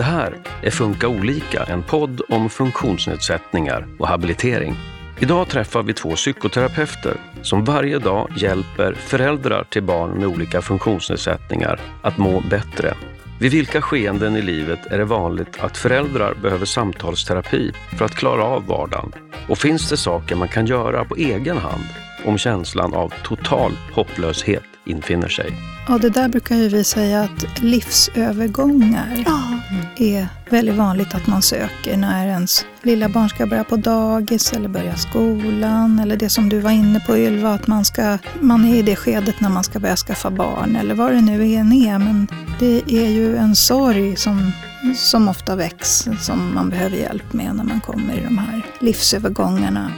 Det här är Funka olika, en podd om funktionsnedsättningar och habilitering. Idag träffar vi två psykoterapeuter som varje dag hjälper föräldrar till barn med olika funktionsnedsättningar att må bättre. Vid vilka skeenden i livet är det vanligt att föräldrar behöver samtalsterapi för att klara av vardagen? Och finns det saker man kan göra på egen hand om känslan av total hopplöshet infinner sig? Ja, det där brukar ju vi säga att livsövergångar Ja, är väldigt vanligt att man söker när ens lilla barn ska börja på dagis eller börja skolan. Eller det som du var inne på Ylva, att man, ska, man är i det skedet när man ska börja skaffa barn eller vad det nu än är. Men det är ju en sorg som, som ofta väcks som man behöver hjälp med när man kommer i de här livsövergångarna.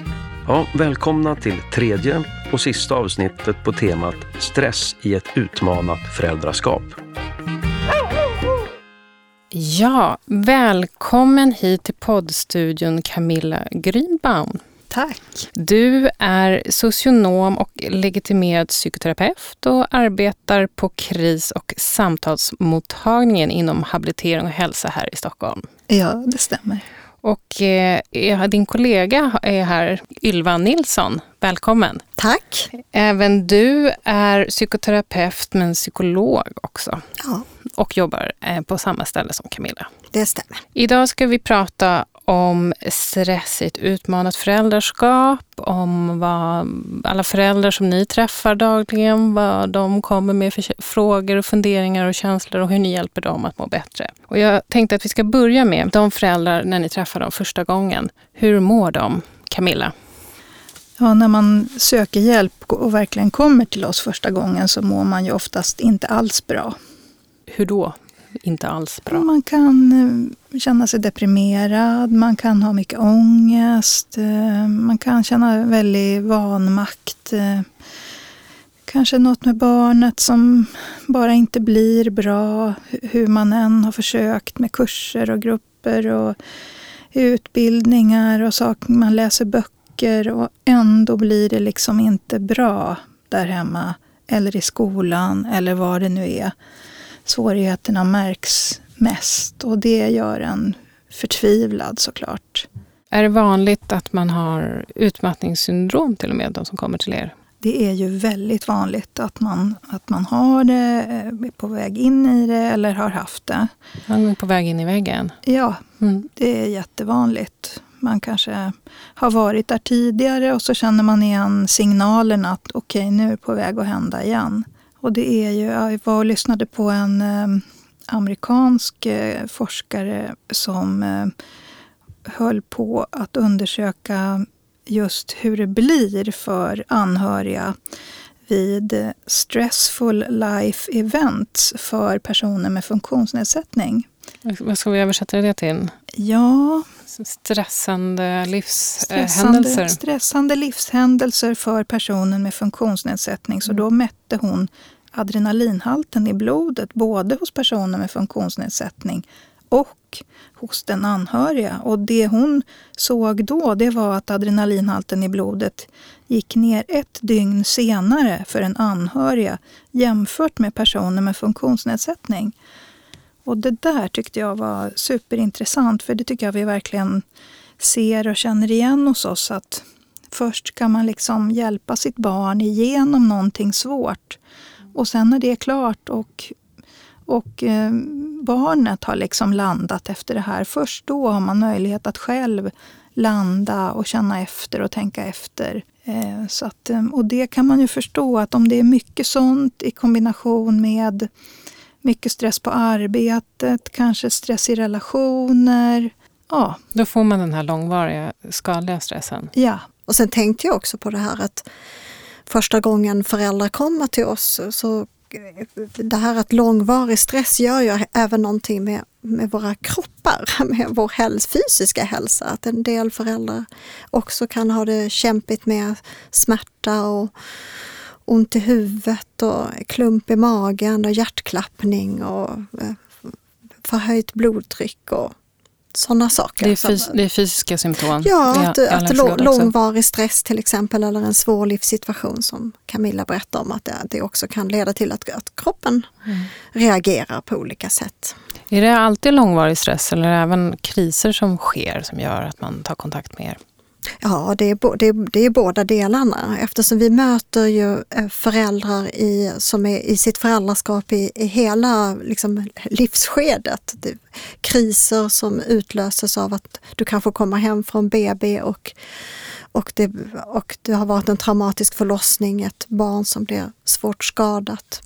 Ja, välkomna till tredje och sista avsnittet på temat stress i ett utmanat föräldraskap. Ja, välkommen hit till poddstudion Camilla Grünbaum. Tack! Du är socionom och legitimerad psykoterapeut och arbetar på kris och samtalsmottagningen inom habilitering och hälsa här i Stockholm. Ja, det stämmer. Och eh, din kollega är här, Ylva Nilsson. Välkommen! tack. Även du är psykoterapeut men psykolog också Ja, och jobbar eh, på samma ställe som Camilla. det stämmer. Idag ska vi prata om stress i ett utmanat föräldraskap, om vad alla föräldrar som ni träffar dagligen, vad de kommer med för frågor och funderingar och känslor och hur ni hjälper dem att må bättre. Och jag tänkte att vi ska börja med de föräldrar när ni träffar dem första gången. Hur mår de? Camilla? Ja, när man söker hjälp och verkligen kommer till oss första gången så mår man ju oftast inte alls bra. Hur då? Inte alls bra. Man kan eh, känna sig deprimerad, man kan ha mycket ångest, eh, man kan känna väldigt vanmakt. Eh, kanske något med barnet som bara inte blir bra, hur man än har försökt med kurser och grupper och utbildningar och saker, man läser böcker och ändå blir det liksom inte bra där hemma eller i skolan eller vad det nu är svårigheterna märks mest och det gör en förtvivlad såklart. Är det vanligt att man har utmattningssyndrom till och med, de som kommer till er? Det är ju väldigt vanligt att man, att man har det, eh, är på väg in i det eller har haft det. Man är på väg in i väggen. Ja, Mm. det är jättevanligt. Man kanske har varit där tidigare och så känner man igen signalerna att okej, nu är det på väg att hända igen. Och det är ju, jag var och lyssnade på en eh, amerikansk eh, forskare som eh, höll på att undersöka just hur det blir för anhöriga vid eh, stressful life events för personer med funktionsnedsättning. Vad ska vi översätta det till? Ja, Stressande stressande, livshändelser. stressande livshändelser för personen med funktionsnedsättning. Så då mätte hon adrenalinhalten i blodet både hos personer med funktionsnedsättning och hos den anhöriga. Och det hon såg då det var att adrenalinhalten i blodet gick ner ett dygn senare för den anhöriga jämfört med personer med funktionsnedsättning. Och det där tyckte jag var superintressant för det tycker jag vi verkligen ser och känner igen hos oss. Att först kan man liksom hjälpa sitt barn igenom någonting svårt. Och sen när det är klart och, och eh, barnet har liksom landat efter det här, först då har man möjlighet att själv landa och känna efter och tänka efter. Eh, så att, eh, och det kan man ju förstå att om det är mycket sånt i kombination med mycket stress på arbetet, kanske stress i relationer. Ja, Då får man den här långvariga skadliga stressen. ja, Och sen tänkte jag också på det här att första gången föräldrar kommer till oss så det här att långvarig stress gör ju även någonting med, med våra kroppar, med vår häls, fysiska hälsa. Att en del föräldrar också kan ha det kämpigt med smärta och ont i huvudet och klump i magen och hjärtklappning och eh, förhöjt blodtryck och sådana saker. Det är, som- fys- det är fysiska symptom. Ja, att, att också. långvarig stress till exempel eller en svår livssituation som Camilla berättade om att det, det också kan leda till att, att kroppen Mm. reagerar på olika sätt. Är det alltid långvarig stress eller är det även kriser som sker som gör att man tar kontakt med er? Ja, det är, det, är, det är båda delarna eftersom vi möter ju eh, föräldrar i, som är i sitt föräldraskap i, i hela liksom, livsskedet. Det, kriser som utlöses av att du kanske kommer hem från BB och, och, det, och det har varit en traumatisk förlossning, ett barn som blir svårt skadat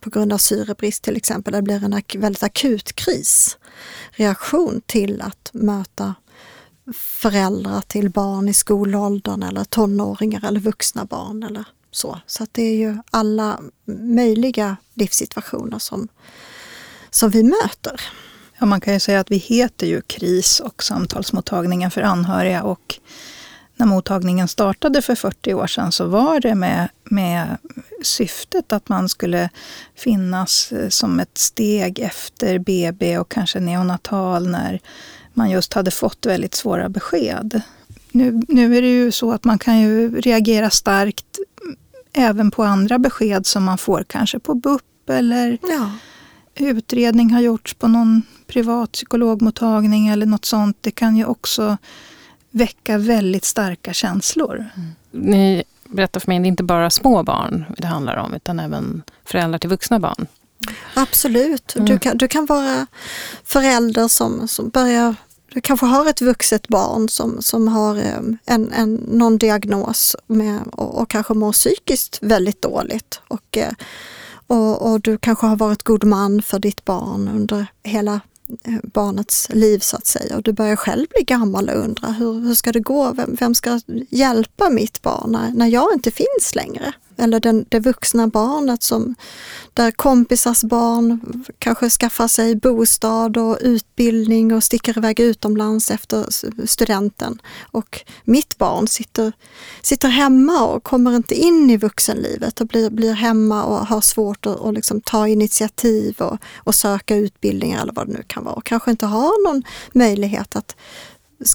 på grund av syrebrist till exempel. Det blir en väldigt akut krisreaktion till att möta föräldrar till barn i skolåldern eller tonåringar eller vuxna barn eller så. Så det är ju alla möjliga livssituationer som, som vi möter. Ja, man kan ju säga att vi heter ju KRIS och samtalsmottagningen för anhöriga och när mottagningen startade för 40 år sedan så var det med, med syftet att man skulle finnas eh, som ett steg efter BB och kanske neonatal när man just hade fått väldigt svåra besked. Nu, nu är det ju så att man kan ju reagera starkt även på andra besked som man får kanske på BUP eller ja. utredning har gjorts på någon privat psykologmottagning eller något sånt. Det kan ju också väcka väldigt starka känslor. Mm. Ni berättar för mig, det är inte bara små barn det handlar om utan även föräldrar till vuxna barn. Absolut. Mm. Du, kan, du kan vara förälder som, som börjar du kanske har ett vuxet barn som, som har eh, en, en, någon diagnos med, och, och kanske mår psykiskt väldigt dåligt. Och, eh, och, och, du kanske har varit god man för ditt barn under hela eh, barnets liv så att säga och du börjar själv bli gammal och undra hur, hur ska det gå? Vem, vem ska hjälpa mitt barn när, när jag inte finns längre? Eller den, det vuxna barnet som där kompisars barn kanske skaffar sig bostad och utbildning och sticker iväg utomlands efter studenten. Och mitt barn sitter, sitter hemma och kommer inte in i vuxenlivet och blir, blir hemma och har svårt att och liksom ta initiativ och, och söka utbildningar eller vad det nu kan vara. Och kanske inte har någon möjlighet att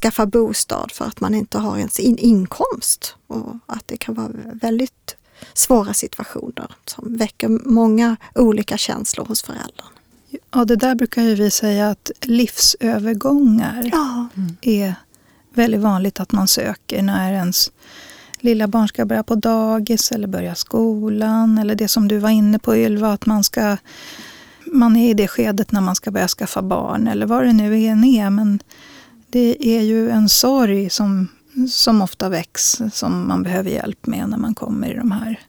skaffa bostad för att man inte har ens in inkomst. Och att det kan vara väldigt svåra situationer som väcker många olika känslor hos föräldern. Ja, det där brukar ju vi säga att livsövergångar ja. är väldigt vanligt att man söker när ens lilla barn ska börja på dagis eller börja skolan eller det som du var inne på Ylva, att man ska man är i det skedet när man ska börja skaffa barn eller vad det nu än är. Men det är ju en sorg som som ofta väcks som man behöver hjälp med när man kommer i de här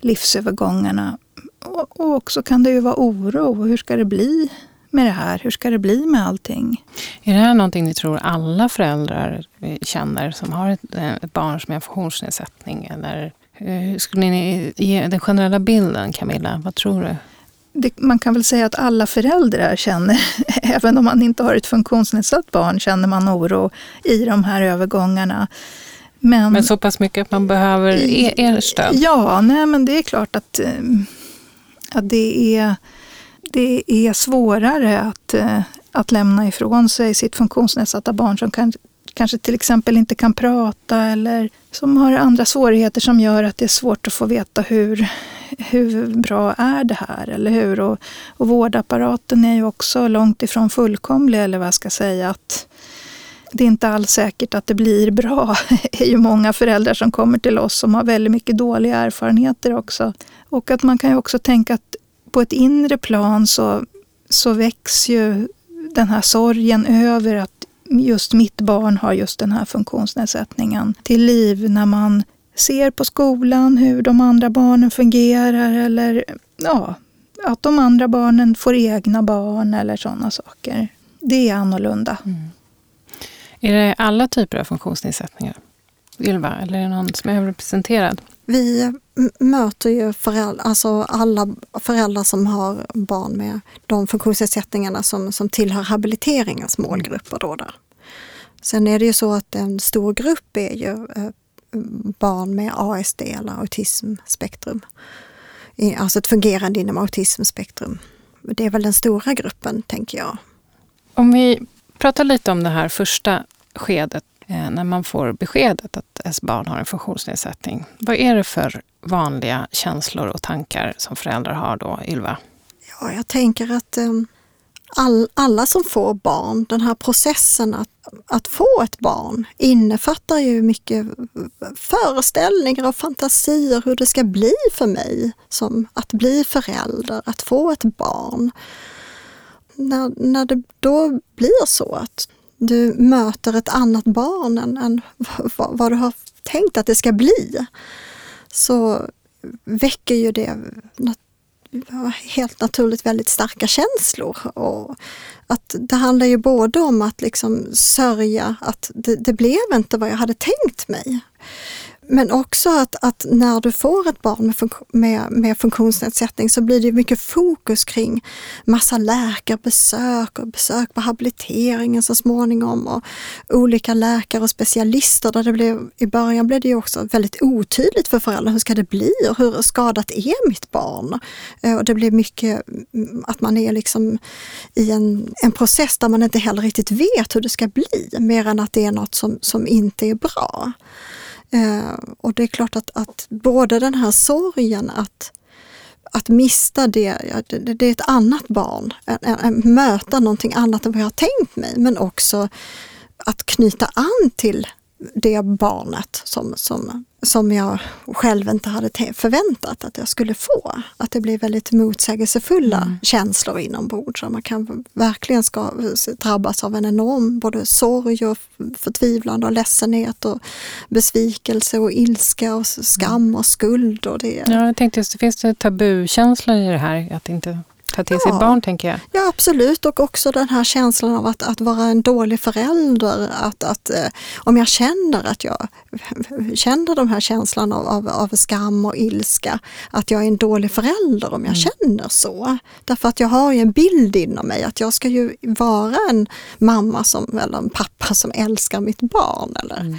livsövergångarna. Och, och också kan det ju vara oro. Hur ska det bli med det här? Hur ska det bli med allting? Är det här någonting ni tror alla föräldrar eh, känner som har ett, eh, ett barn som har funktionsnedsättning? Eller eh, hur skulle ni ge den generella bilden, Camilla? Vad tror du? Det, man kan väl säga att alla föräldrar känner, även om man inte har ett funktionsnedsatt barn, känner man oro i de här övergångarna. Men, men så pass mycket att man behöver er, er stöd? Ja, nej, men det är klart att, eh, att det, är, det är svårare att, eh, att lämna ifrån sig sitt funktionsnedsatta barn som kan, kanske till exempel inte kan prata eller som har andra svårigheter som gör att det är svårt att få veta hur, hur bra är det här, eller hur? Och, och vårdapparaten är ju också långt ifrån fullkomlig, eller vad jag ska säga. att det är inte alls säkert att det blir bra. Det är ju många föräldrar som kommer till oss som har väldigt mycket dåliga erfarenheter också. Och att man kan ju också tänka att på ett inre plan så, så väcks ju den här sorgen över att just mitt barn har just den här funktionsnedsättningen till liv när man ser på skolan hur de andra barnen fungerar eller ja, att de andra barnen får egna barn eller sådana saker. Det är annorlunda. Mm. Är det alla typer av funktionsnedsättningar, Ylva, eller är det någon som är överrepresenterad? Vi möter ju föräldrar, alltså alla föräldrar som har barn med de funktionsnedsättningarna som, som tillhör habiliteringens målgrupper. Då där. Sen är det ju så att en stor grupp är ju eh, barn med ASD eller autismspektrum. Alltså ett fungerande inom autismspektrum. Det är väl den stora gruppen, tänker jag. Om vi pratar lite om det här första skedet eh, när man får beskedet att ens barn har en funktionsnedsättning. Vad är det för vanliga känslor och tankar som föräldrar har då, Ylva? Ja, jag tänker att um, all, alla som får barn, den här processen att, att få ett barn innefattar ju mycket föreställningar och fantasier hur det ska bli för mig som att bli förälder, att få ett barn. När, när det då blir så att du möter ett annat barn än, än vad, vad du har tänkt att det ska bli, så väcker ju det helt naturligt väldigt starka känslor. Och att det handlar ju både om att liksom sörja att det, det blev inte vad jag hade tänkt mig. Men också att, att, när du får ett barn med, fun med, med, funktionsnedsättning så blir det mycket fokus kring massa läkarbesök och besök på habiliteringen så småningom och olika läkare och specialister. Där det blev, I början blev det också väldigt otydligt för föräldrarna. Hur ska det bli och hur skadat är mitt barn? Eh, och det blir mycket mm, att man är liksom i en, en process där man inte heller riktigt vet hur det ska bli, mer än att det är något som, som inte är bra. Eh, och det är klart att, att både den här sorgen att, att mista det, det, det är ett annat barn, att möta någonting annat än vad jag har tänkt mig, men också att knyta an till det barnet som, som, som jag själv inte hade förväntat att jag skulle få. Att det blir väldigt motsägelsefulla mm. känslor inombords. Man kan verkligen ska drabbas av en enorm både sorg och förtvivlan och ledsenhet och besvikelse och ilska och skam och skuld. Och det. Ja, jag tänkte, finns det tabukänslor i det här? Att inte ta till ja. sitt barn tänker jag. Ja absolut och också den här känslan av att, att vara en dålig förälder. Att, att, eh, om jag känner att jag känner de här känslan av, av, av, skam och ilska, att jag är en dålig förälder om jag mm. känner så. Därför att jag har ju en bild inom mig att jag ska ju vara en mamma som, eller en pappa som älskar mitt barn. Eller, mm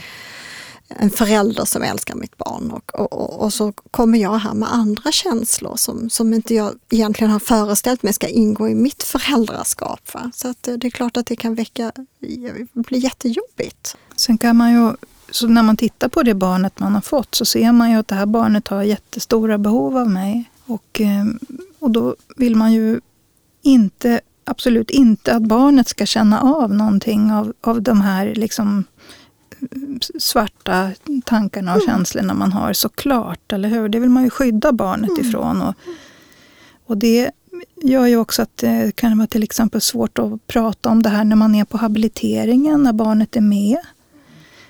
en förälder som älskar mitt barn och, och, och, så kommer jag här med andra känslor som, som inte jag egentligen har föreställt mig ska ingå i mitt föräldraskap. Va? Så att eh, det är klart att det kan väcka, bli jättejobbigt. Sen kan man ju, så när man tittar på det barnet man har fått så ser man ju att det här barnet har jättestora behov av mig. Och, eh, och då vill man ju inte, absolut inte att barnet ska känna av någonting av, av de här liksom svarta tankarna och mm. känslorna man har såklart, eller hur? Det vill man ju skydda barnet mm. ifrån. Och, och det gör ju också att det kan vara till exempel svårt att prata om det här när man är på habiliteringen, när barnet är med.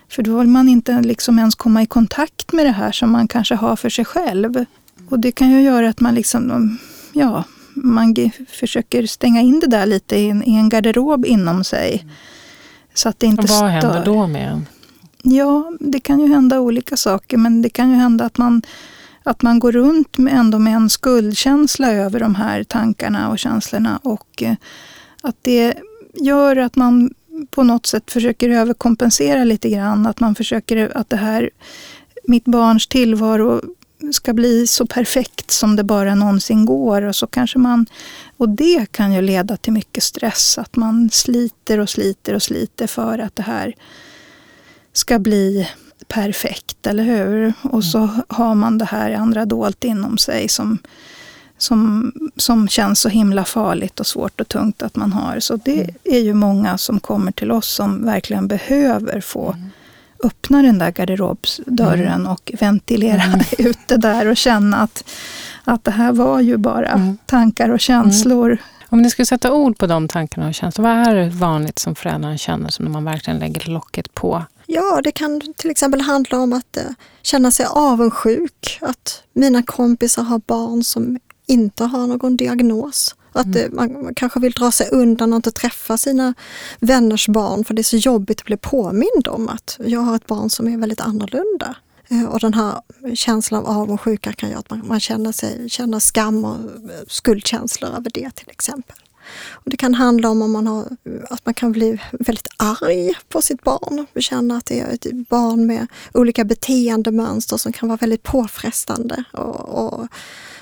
För då vill man inte liksom ens komma i kontakt med det här som man kanske har för sig själv. Och det kan ju göra att man liksom, ja, man försöker stänga in det där lite i en, i en garderob inom sig. Så att det inte och vad stör. händer då med en? Ja, det kan ju hända olika saker, men det kan ju hända att man, att man går runt med, ändå med en skuldkänsla över de här tankarna och känslorna och eh, att det gör att man på något sätt försöker överkompensera lite grann. Att man försöker att det här, mitt barns tillvaro ska bli så perfekt som det bara någonsin går. Och, så kanske man, och det kan ju leda till mycket stress, att man sliter och sliter och sliter för att det här ska bli perfekt, eller hur? Och så har man det här andra dolt inom sig som, som, som känns så himla farligt och svårt och tungt att man har. Så det mm. är ju många som kommer till oss som verkligen behöver få mm. öppna den där garderobsdörren mm. och ventilera mm. ut det där och känna att, att det här var ju bara mm. tankar och känslor. Mm. Om ni skulle sätta ord på de tankarna och känslorna, vad är det vanligt som föräldrarna känner som när man verkligen lägger locket på? Ja, det kan till exempel handla om att eh, känna sig avundsjuk. Att mina kompisar har barn som inte har någon diagnos. Att mm. Eh, man, man, kanske vill dra sig undan och inte träffa sina vänners barn för det är så jobbigt att bli påmind om att jag har ett barn som är väldigt annorlunda. Eh, och den här känslan av avundsjuka kan göra att man, man känner, sig, känner skam och skuldkänslor över det till exempel. Och det kan handla om, om man har, att man kan bli väldigt arg på sitt barn och känna att det är ett barn med olika beteendemönster som kan vara väldigt påfrestande. Och, och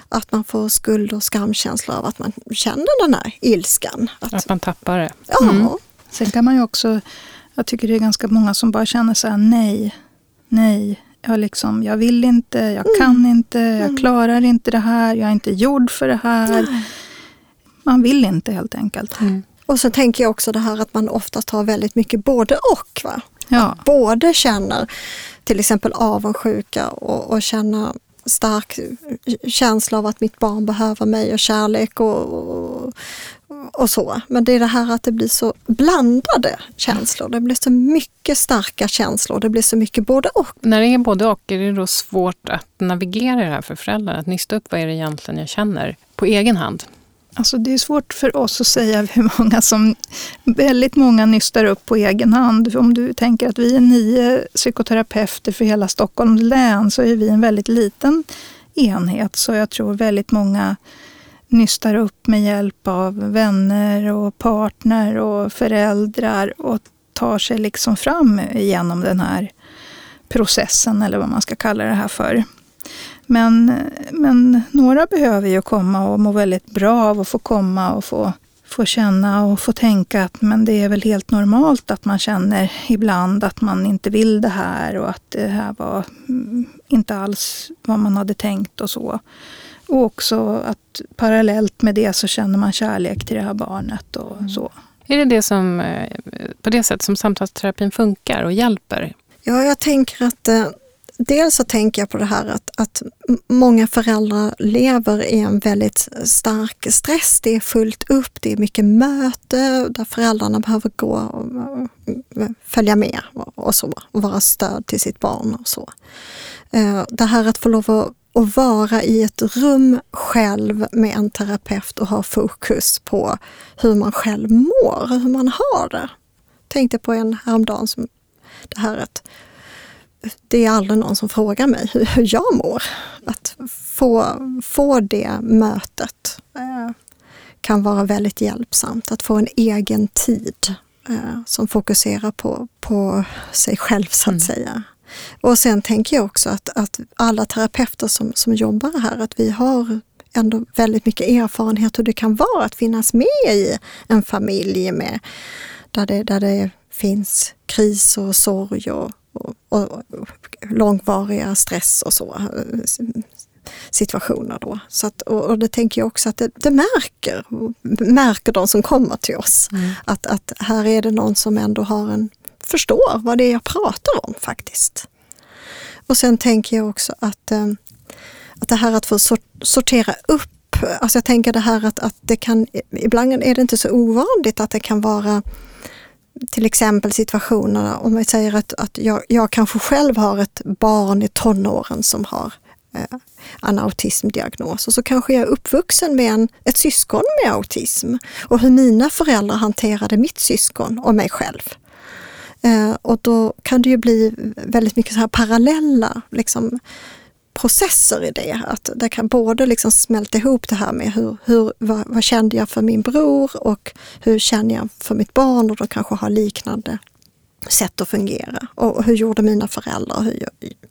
att man får skuld och skamkänslor av att man känner den här ilskan. Att, att man tappar det. Ja. Mm. Sen kan man ju också, jag tycker det är ganska många som bara känner så här, nej, nej, jag, liksom, jag vill inte, jag mm. kan inte, jag mm. klarar inte det här, jag är inte gjord för det här. Nej man vill inte helt enkelt. Mm. Och så tänker jag också det här att man oftast har väldigt mycket både och. Va? Ja. Både känner till exempel avundsjuka och, och känner stark känsla av att mitt barn behöver mig och kärlek och, och, och, så. Men det är det här att det blir så blandade känslor. Det blir så mycket starka känslor. Det blir så mycket både och. När det är både och, är det då svårt att navigera det här för föräldrar? Att nysta upp vad är det egentligen jag känner på egen hand? Alltså det är svårt för oss att säga hur många som... Väldigt många nystar upp på egen hand. Om du tänker att vi är nio psykoterapeuter för hela Stockholms län så är vi en väldigt liten enhet. Så jag tror väldigt många nystar upp med hjälp av vänner och partner och föräldrar och tar sig liksom fram genom den här processen eller vad man ska kalla det här för. Men, men några behöver ju komma och må väldigt bra av att få komma och få, få känna och få tänka att men det är väl helt normalt att man känner ibland att man inte vill det här och att det här var mm, inte alls vad man hade tänkt och så. Och också att parallellt med det så känner man kärlek till det här barnet och mm. så. Är det, det som, eh, på det sätt som samtalsterapin funkar och hjälper? Ja, jag tänker att eh, dels så tänker jag på det här att, att många föräldrar lever i en väldigt stark stress. Det är fullt upp, det är mycket möte där föräldrarna behöver gå och följa med och så och vara stöd till sitt barn och så. Eh, det här att få lov att att vara i ett rum själv med en terapeut och ha fokus på hur man själv mår, hur man har det. Tänkte på en häromdagen som det här att det är aldrig någon som frågar mig hur, hur jag mår. Att få, få det mötet eh, kan vara väldigt hjälpsamt. Att få en egen tid eh, som fokuserar på, på sig själv så att mm. säga. Och sen tänker jag också att, att alla terapeuter som, som jobbar här, att vi har ändå väldigt mycket erfarenhet hur det kan vara att finnas med i en familj med, där, det, där det finns kris och sorg och, och, långvariga stress och så situationer då. Så att, och, och det tänker jag också att det, det märker, märker de som kommer till oss. Mm. Att, att här är det någon som ändå har en, förstår vad det är jag pratar om faktiskt. Och sen tänker jag också att, eh, att det här att få sortera upp Alltså jag tänker det här att, att det kan, ibland är det inte så ovanligt att det kan vara till exempel situationerna om vi säger att, att jag, jag kanske själv har ett barn i tonåren som har eh, en autismdiagnos och så kanske jag är uppvuxen med en, ett syskon med autism och hur mina föräldrar hanterade mitt syskon och mig själv. Eh, och då kan det ju bli väldigt mycket så här parallella liksom, processer i det. Att det kan både liksom smälta ihop det här med hur, hur, vad, vad kände jag för min bror och hur känner jag för mitt barn och de kanske har liknande sätt att fungera. Och hur gjorde mina föräldrar hur,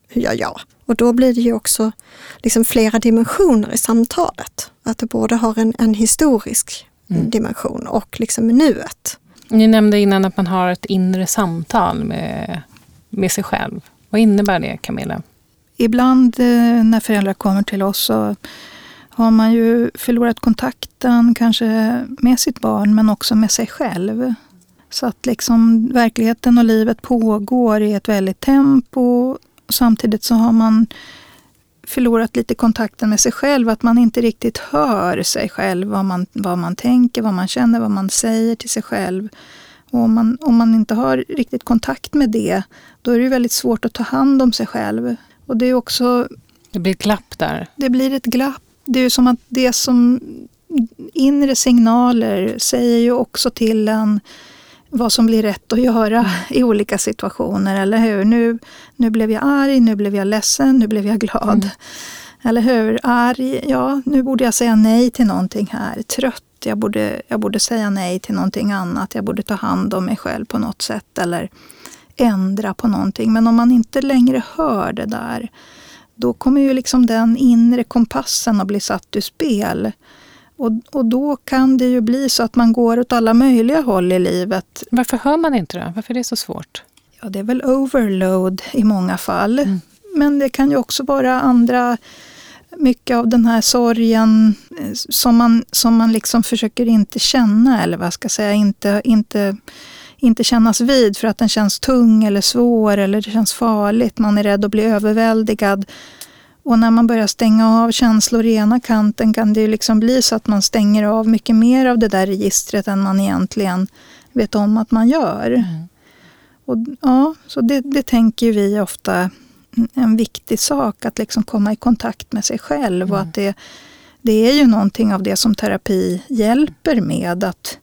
hur gör jag? Och då blir det ju också liksom flera dimensioner i samtalet. Att det både har en, en historisk mm. dimension och liksom nuet. Ni nämnde innan att man har ett inre samtal med, med sig själv. Vad innebär det Camilla? Ibland eh, när föräldrar kommer till oss så har man ju förlorat kontakten kanske med sitt barn men också med sig själv. Så att liksom verkligheten och livet pågår i ett väldigt tempo. Samtidigt så har man förlorat lite kontakten med sig själv. Att man inte riktigt hör sig själv, vad man, vad man tänker, vad man känner, vad man säger till sig själv. Och om, man, om man inte har riktigt kontakt med det, då är det väldigt svårt att ta hand om sig själv. Och det är också... Det blir ett glapp där. Det blir ett glapp. Det är som att det som inre signaler säger ju också till en vad som blir rätt att göra i olika situationer, eller hur? Nu, nu blev jag arg, nu blev jag ledsen, nu blev jag glad. Mm. Eller hur? Arg, ja, nu borde jag säga nej till någonting här. Trött, jag borde, jag borde säga nej till någonting annat. Jag borde ta hand om mig själv på något sätt eller ändra på någonting. Men om man inte längre hör det där, då kommer ju liksom den inre kompassen att bli satt ur spel. Och, och då kan det ju bli så att man går åt alla möjliga håll i livet. Varför hör man inte det? Varför är det så svårt? Ja, det är väl overload i många fall. Mm. Men det kan ju också vara andra mycket av den här sorgen eh, som man, som man liksom försöker inte känna eller vad ska jag säga, inte, inte, inte kännas vid för att den känns tung eller svår eller det känns farligt. Man är rädd att bli överväldigad. Och när man börjar stänga av känslor i ena kanten kan det ju liksom bli så att man stänger av mycket mer av det där registret än man egentligen vet om att man gör. Mm. Och, ja, så det, det tänker vi ofta en viktig sak, att liksom komma i kontakt med sig själv. Mm. Och att det, det är ju någonting av det som terapi hjälper med. Att,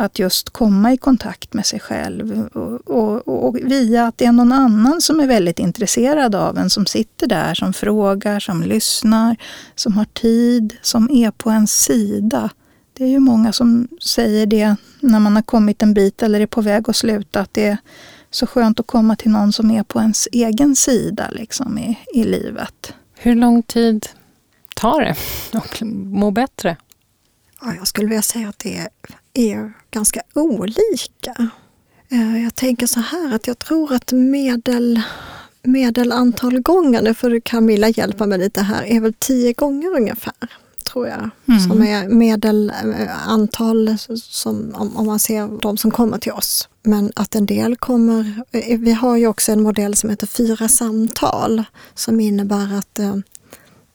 att just komma i kontakt med sig själv. Och, och, och, via att det är någon annan som är väldigt intresserad av en, som sitter där, som frågar, som lyssnar, som har tid, som är på ens sida. Det är ju många som säger det när man har kommit en bit eller är på väg att sluta, att det är så skönt att komma till någon som är på ens egen sida liksom, i, i livet. Hur lång tid tar det att må bättre? Ja, jag skulle vilja säga att det är ganska olika. Eh, jag tänker så här att jag tror att medel, medelantal gånger, nu får Camilla hjälpa mig lite här, är väl tio gånger ungefär tror jag. Mm. Som är medelantal som, om, om, man ser de som kommer till oss. Men att en del kommer, eh, vi har ju också en modell som heter fyra samtal som innebär att eh,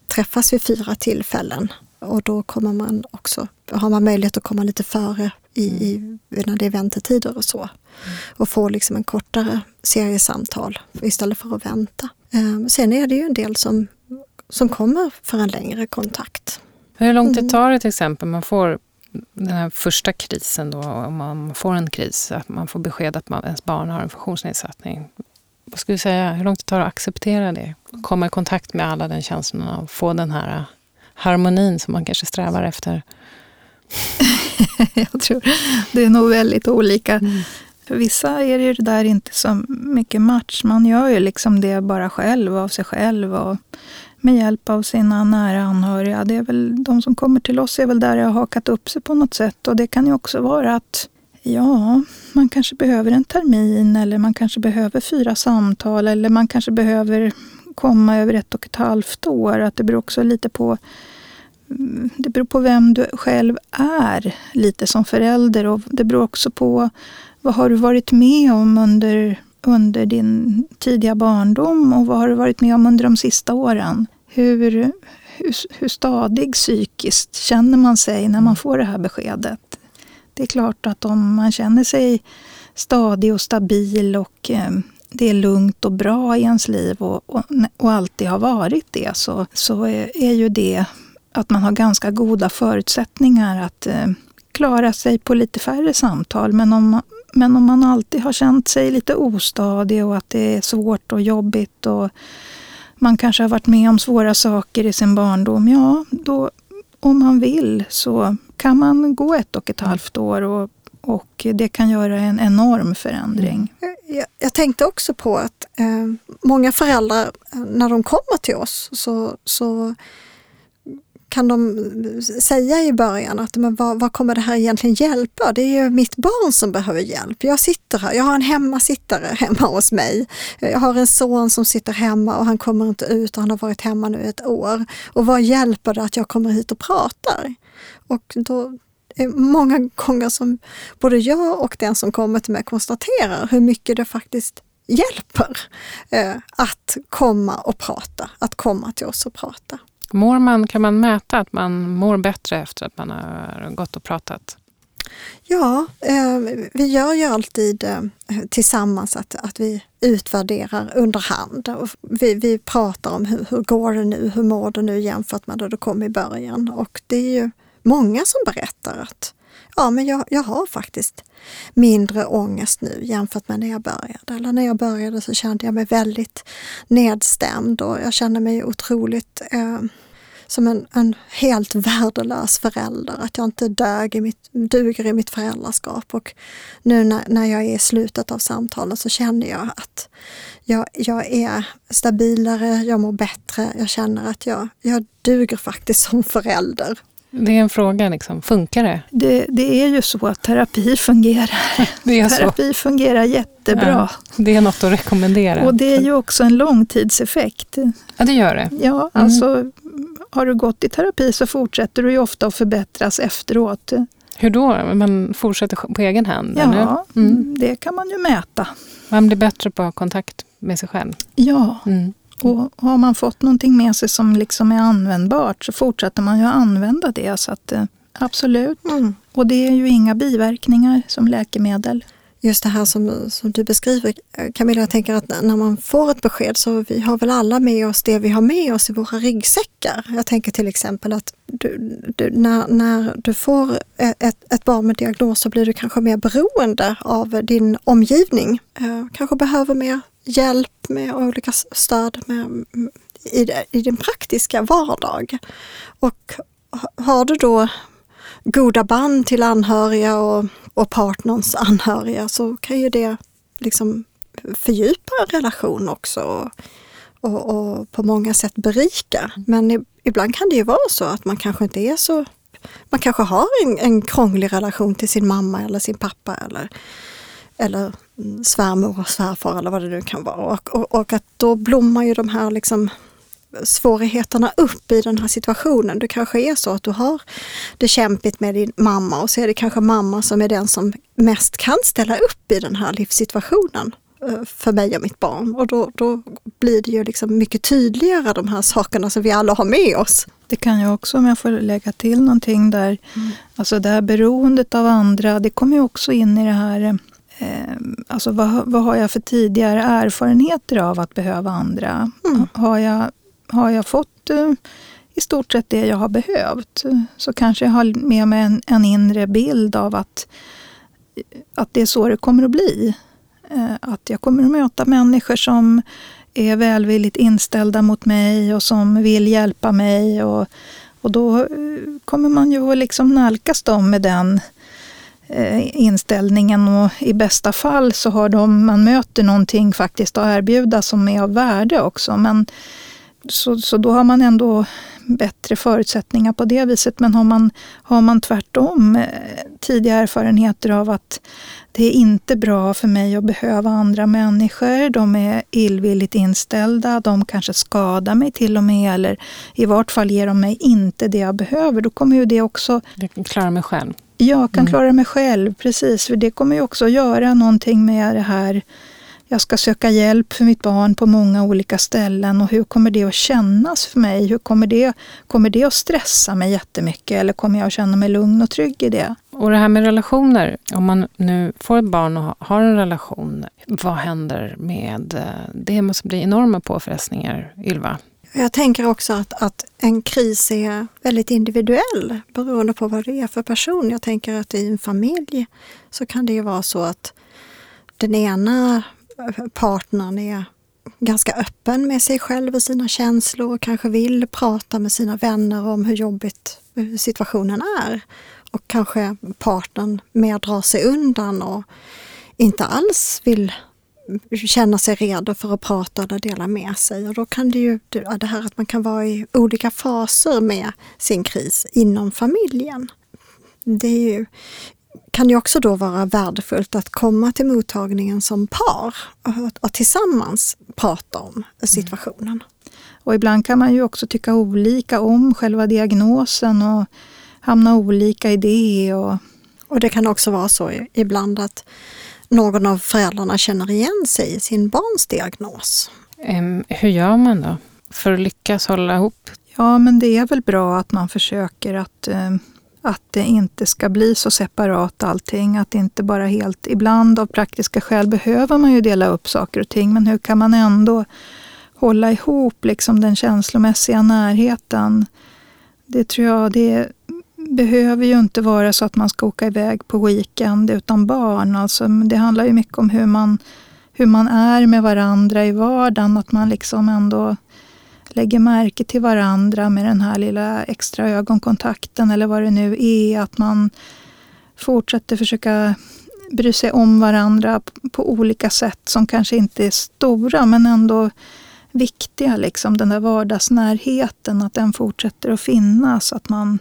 träffas vid fyra tillfällen och då kommer man också, har man möjlighet att komma lite före i, i, när det är väntetider och så. Mm. Och få liksom en kortare serie samtal istället för att vänta. Eh, sen är det ju en del som, som kommer för en längre kontakt. Hur lång tid mm. tar det till exempel man får den här första krisen då, om man får en kris, att man får besked att man, ens barn har en funktionsnedsättning. Vad skulle du säga, hur lång tid tar det att acceptera det? Komma i kontakt med alla den känslorna och få den här harmonin som man kanske strävar efter? Jag tror det är nog väldigt olika. Mm. För vissa är det där inte så mycket match. Man gör ju liksom det bara själv, av sig själv. Och med hjälp av sina nära anhöriga. Det är väl, de som kommer till oss är väl där det har hakat upp sig på något sätt. Och det kan ju också vara att ja, man kanske behöver en termin eller man kanske behöver fyra samtal eller man kanske behöver komma över ett och ett halvt år. Att det beror också lite på mm, det beror på vem du själv är lite som förälder och det beror också på vad har du varit med om under, under din tidiga barndom och vad har du varit med om under de sista åren hur, hur, hur stadig psykiskt känner man sig när man får det här beskedet? Det är klart att om man känner sig stadig och stabil och eh, det är lugnt och bra i ens liv och, och, och alltid har varit det så, så är, är, ju det att man har ganska goda förutsättningar att eh, klara sig på lite färre samtal. Men om, men om man alltid har känt sig lite ostadig och att det är svårt och jobbigt och man kanske har varit med om svåra saker i sin barndom. Ja, då, om man vill så kan man gå ett och ett halvt år och, och det kan göra en enorm förändring. Mm. Jag, jag tänkte också på att eh, många föräldrar, eh, när de kommer till oss så, så kan de säga i början att men vad, vad, kommer det här egentligen hjälpa? Det är ju mitt barn som behöver hjälp. Jag sitter här, jag har en hemmasittare hemma hos mig. Jag har en son som sitter hemma och han kommer inte ut och han har varit hemma nu ett år. Och vad hjälper det att jag kommer hit och pratar? Och då många gånger som både jag och den som kommer till mig konstaterar hur mycket det faktiskt hjälper eh, att komma och prata, att komma till oss och prata. Mår man, kan man mäta att man mår bättre efter att man har gått och pratat? Ja, eh, vi gör ju alltid eh, tillsammans att, att vi utvärderar under hand. Och vi, vi pratar om hur, hur går det nu, hur mår du nu jämfört med då du kom i början. Och det är ju många som berättar att ja, men jag, jag har faktiskt mindre ångest nu jämfört med när jag började. Eller när jag började så kände jag mig väldigt nedstämd och jag kände mig otroligt eh, som en, en, helt värdelös förälder, att jag inte dög i mitt, duger i mitt föräldraskap. Och nu när, när jag är i slutet av samtalet så känner jag att jag, jag är stabilare, jag mår bättre, jag känner att jag, jag duger faktiskt som förälder. Det är en fråga, liksom. funkar det? det? Det är ju så att terapi fungerar. Det är terapi så. fungerar jättebra. Ja, det är något att rekommendera. Och det är ju också en långtidseffekt. Ja, det gör det. Ja, mm. alltså har du gått i terapi så fortsätter du ju ofta att förbättras efteråt. Hur då? Man fortsätter på egen hand? Ja, mm. det kan man ju mäta. Man blir bättre på kontakt med sig själv? Ja. Mm. Och har man fått någonting med sig som liksom är användbart så fortsätter man ju använda det. Så att, eh, absolut. Mm. Och det är ju inga biverkningar som läkemedel just det här som, som du beskriver Camilla, jag tänker att när man får ett besked så vi har väl alla med oss det vi har med oss i våra ryggsäckar. Jag tänker till exempel att du, du, när, när du får ett, ett barn med diagnos så blir du kanske mer beroende av din omgivning. Eh, kanske behöver mer hjälp med olika stöd med, i, i din praktiska vardag. Och har du då goda band till anhöriga och, och partnerns anhöriga så kan ju det liksom fördjupa en relation också och, och, och, på många sätt berika. Men ibland kan det ju vara så att man kanske inte är så man kanske har en, en krånglig relation till sin mamma eller sin pappa eller, eller svärmor och svärfar eller vad det nu kan vara. Och, och, och att då blommar ju de här liksom svårigheterna upp i den här situationen. Det kanske är så att du har det kämpigt med din mamma och så är det kanske mamma som är den som mest kan ställa upp i den här livssituationen eh, för mig och mitt barn. Och då, då blir det ju liksom mycket tydligare de här sakerna som vi alla har med oss. Det kan ju också, om jag får lägga till någonting där, mm. alltså det här beroendet av andra, det kommer ju också in i det här eh, Alltså vad, vad har jag för tidigare erfarenheter av att behöva andra? Mm. Har jag har jag fått eh, i stort sett det jag har behövt så kanske jag har med mig en, en inre bild av att, att det är så det kommer att bli. Eh, att jag kommer att möta människor som är välvilligt inställda mot mig och som vill hjälpa mig. Och, och då eh, kommer man ju att liksom nalkas dem med den Eh, inställningen och i bästa fall så har de, man möter någonting faktiskt att erbjuda som är av värde också. Men så, så då har man ändå bättre förutsättningar på det viset. Men har man, har man tvärtom eh, tidiga erfarenheter av att det är inte bra för mig att behöva andra människor. De är illvilligt inställda, de kanske skadar mig till och med eller i vart fall ger de mig inte det jag behöver. Då kommer ju det också... Jag kan klara mig själv. Jag kan mm. klara mig själv, precis. För det kommer ju också göra någonting med det här jag ska söka hjälp för mitt barn på många olika ställen och hur kommer det att kännas för mig? Hur kommer det, kommer det att stressa mig jättemycket eller kommer jag att känna mig lugn och trygg i det? Och det här med relationer, om man nu får ett barn och har en relation, vad händer med eh, det? måste bli enorma påfrestningar, Ylva. Jag tänker också att, att en kris är väldigt individuell beroende på vad det är för person. Jag tänker att i en familj så kan det ju vara så att den ena partnern är ganska öppen med sig själv och sina känslor och kanske vill prata med sina vänner om hur jobbigt situationen är. Och kanske partnern mer drar sig undan och inte alls vill känna sig redo för att prata eller dela med sig. Och då kan det ju, det här att man kan vara i olika faser med sin kris inom familjen. Det ju kan det också då vara värdefullt att komma till mottagningen som par och, och tillsammans prata om situationen. Mm. Och ibland kan man ju också tycka olika om själva diagnosen och hamna olika i det. Och, och det kan också vara så ibland att någon av föräldrarna känner igen sig i sin barns diagnos. Um, hur gör man då för att lyckas hålla ihop? Ja, men det är väl bra att man försöker att um, att det inte ska bli så separat allting. Att det inte bara helt... Ibland av praktiska skäl behöver man ju dela upp saker och ting, men hur kan man ändå hålla ihop liksom den känslomässiga närheten? Det tror jag, det behöver ju inte vara så att man ska åka iväg på weekend utan barn. Alltså, det handlar ju mycket om hur man, hur man är med varandra i vardagen. Att man liksom ändå lägger märke till varandra med den här lilla extra ögonkontakten eller vad det nu är. Att man fortsätter försöka bry sig om varandra på olika sätt som kanske inte är stora men ändå viktiga. Liksom. Den där vardagsnärheten, att den fortsätter att finnas. Att man,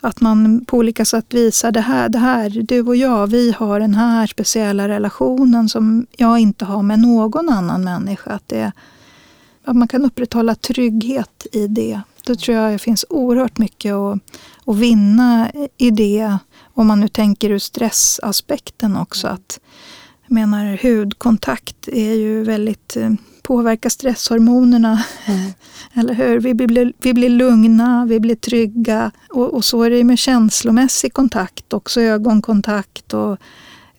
att man på olika sätt visar det här, det här, du och jag, vi har den här speciella relationen som jag inte har med någon annan människa. Att det, att man kan upprätthålla trygghet i det då tror jag det finns oerhört mycket att, att vinna i det. Om man nu tänker ur stressaspekten också. Att, jag menar, hudkontakt är ju väldigt eh, påverkar stresshormonerna. Mm. Eller hur? Vi blir, vi blir lugna, vi blir trygga. Och, och så är det med känslomässig kontakt, också ögonkontakt. Och,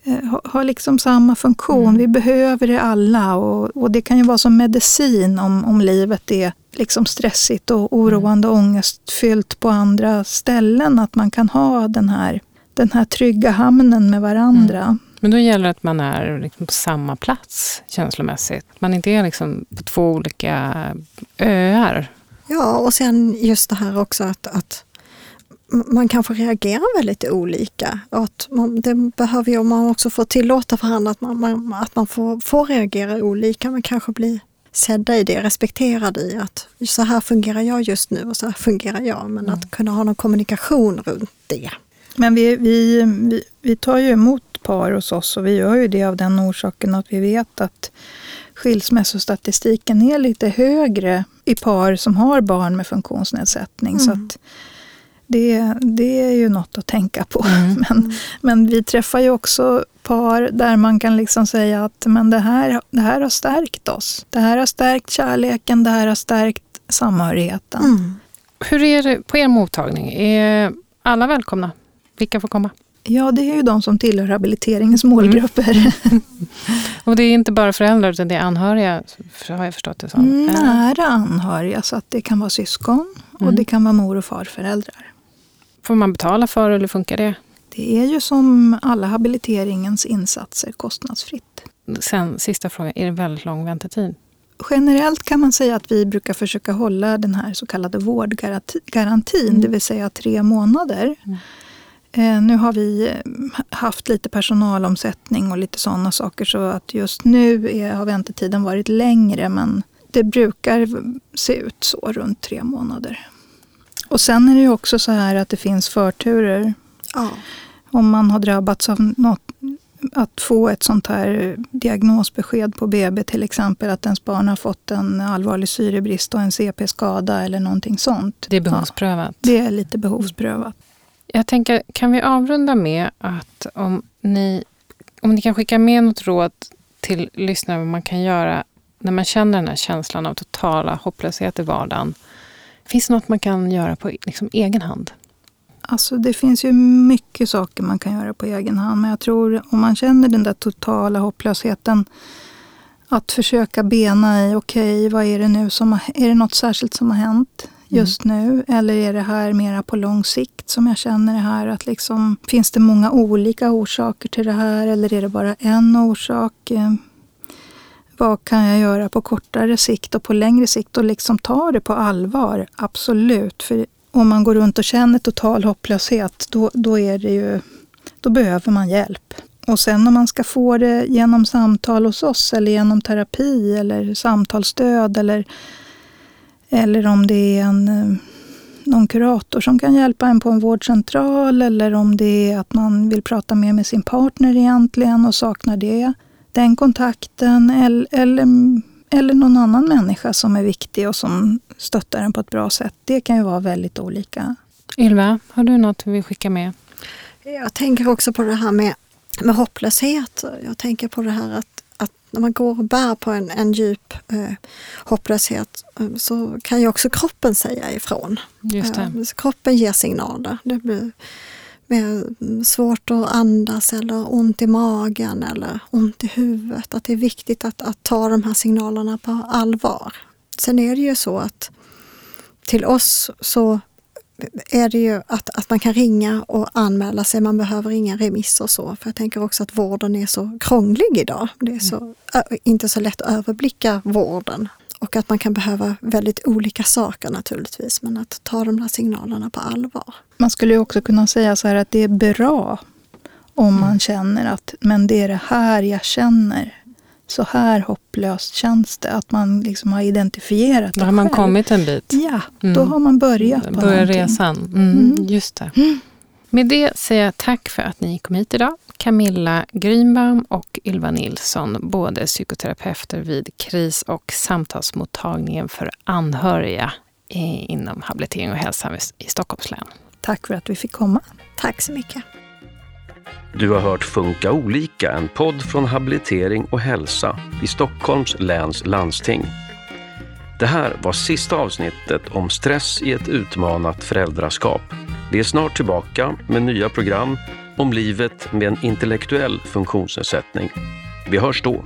eh, har liksom samma funktion. Mm. Vi behöver det alla och, och, det kan ju vara som medicin om, om livet är liksom stressigt och oroande mm. ångestfyllt på andra ställen. Att man kan ha den här, den här trygga hamnen med varandra. Mm. Men då gäller det att man är liksom på samma plats känslomässigt. Man inte är liksom på två olika öar. Ja, och sen just det här också att, att man kanske reagerar väldigt olika. Att man, det behöver ju man också få tillåta varandra att man, man, att man får, får reagera olika men kanske bli sedda i det, respekterade i att så här fungerar jag just nu och så här fungerar jag. Men mm. att kunna ha någon kommunikation runt det. Men vi, vi, vi, vi tar ju emot par hos oss och vi gör ju det av den orsaken att vi vet att skilsmässostatistiken är lite högre i par som har barn med funktionsnedsättning. Mm. Så att det, det är ju något att tänka på. Mm. Men, men vi träffar ju också par där man kan liksom säga att men det, här, det här har stärkt oss. Det här har stärkt kärleken, det här har stärkt samhörigheten. Mm. Hur är det på er mottagning? Är alla välkomna? Vilka får komma? Ja, det är ju de som tillhör rehabiliteringens målgrupper. Mm. och det är inte bara föräldrar utan det är anhöriga, har jag förstått det som? Mm, nära anhöriga, så att det kan vara syskon och mm. det kan vara mor och farföräldrar. Får man betala för eller funkar det? Det är ju som alla habiliteringens insatser kostnadsfritt. Sen sista frågan, är det väldigt lång väntetid? Generellt kan man säga att vi brukar försöka hålla den här så kallade vårdgarantin, mm. det vill säga tre månader. Mm. Eh, nu har vi eh, haft lite personalomsättning och lite sådana saker så att just nu är, har väntetiden varit längre men det brukar se ut så runt tre månader. Och sen är det ju också så här att det finns förturer. Ja. Om man har drabbats av något, att få ett sånt här diagnosbesked på BB till exempel, att ens barn har fått en allvarlig syrebrist och en CP-skada eller någonting sånt. Det är behovsprövat? Ja, det är lite behovsprövat. Jag tänker, kan vi avrunda med att om ni, om ni kan skicka med något råd till lyssnare vad man kan göra när man känner den här känslan av totala hopplöshet i vardagen. Finns det något man kan göra på liksom, egen hand? Alltså det finns ju mycket saker man kan göra på egen hand. Men jag tror om man känner den där totala hopplösheten att försöka bena i, okej, okay, vad är det nu som har, är det något särskilt som har hänt? Mm. just nu? Eller är det här mera på lång sikt som jag känner det här? Att liksom, finns det många olika orsaker till det här eller är det bara en orsak? Eh, vad kan jag göra på kortare sikt och på längre sikt? Och liksom ta det på allvar, absolut. För om man går runt och känner total hopplöshet, då, då, är det ju, då behöver man hjälp. Och sen om man ska få det genom samtal hos oss eller genom terapi eller samtalsstöd eller eller om det är en, eh, någon kurator som kan hjälpa en på en vårdcentral. Eller om det är att man vill prata mer med sin partner egentligen och saknar det. Den kontakten. Eller, eller, eller någon annan människa som är viktig och som stöttar en på ett bra sätt. Det kan ju vara väldigt olika. Ylva, har du något du vill skicka med? Jag tänker också på det här med, med hopplöshet. Jag tänker på det här att när man går och bär på en, en djup eh, hopplöshet eh, så kan ju också kroppen säga ifrån. Just eh, kroppen ger signaler. Det blir mer svårt att andas eller ont i magen eller ont i huvudet. Att det är viktigt att, att ta de här signalerna på allvar. Sen är det ju så att till oss så är det ju att, att man kan ringa och anmäla sig. Man behöver inga remiss och så. För jag tänker också att vården är så krånglig idag. Det är så, inte så lätt att överblicka vården. Och att man kan behöva väldigt olika saker naturligtvis. Men att ta de där signalerna på allvar. Man skulle ju också kunna säga så här att det är bra om man känner att men det är det här jag känner så här hopplöst känns det. Att man liksom har identifierat det Då har man själv. kommit en bit. Ja, mm. då har man börjat på Börjar resan. Mm, mm. Just det. Med det säger jag tack för att ni kom hit idag. Camilla Grynbaum och Ylva Nilsson, båda psykoterapeuter vid kris och samtalsmottagningen för anhöriga inom habilitering och hälsa i Stockholms län. Tack för att vi fick komma. Tack så mycket. Du har hört Funka olika, en podd från habilitering och hälsa i Stockholms läns landsting. Det här var sista avsnittet om stress i ett utmanat föräldraskap. Vi är snart tillbaka med nya program om livet med en intellektuell funktionsnedsättning. Vi hörs då.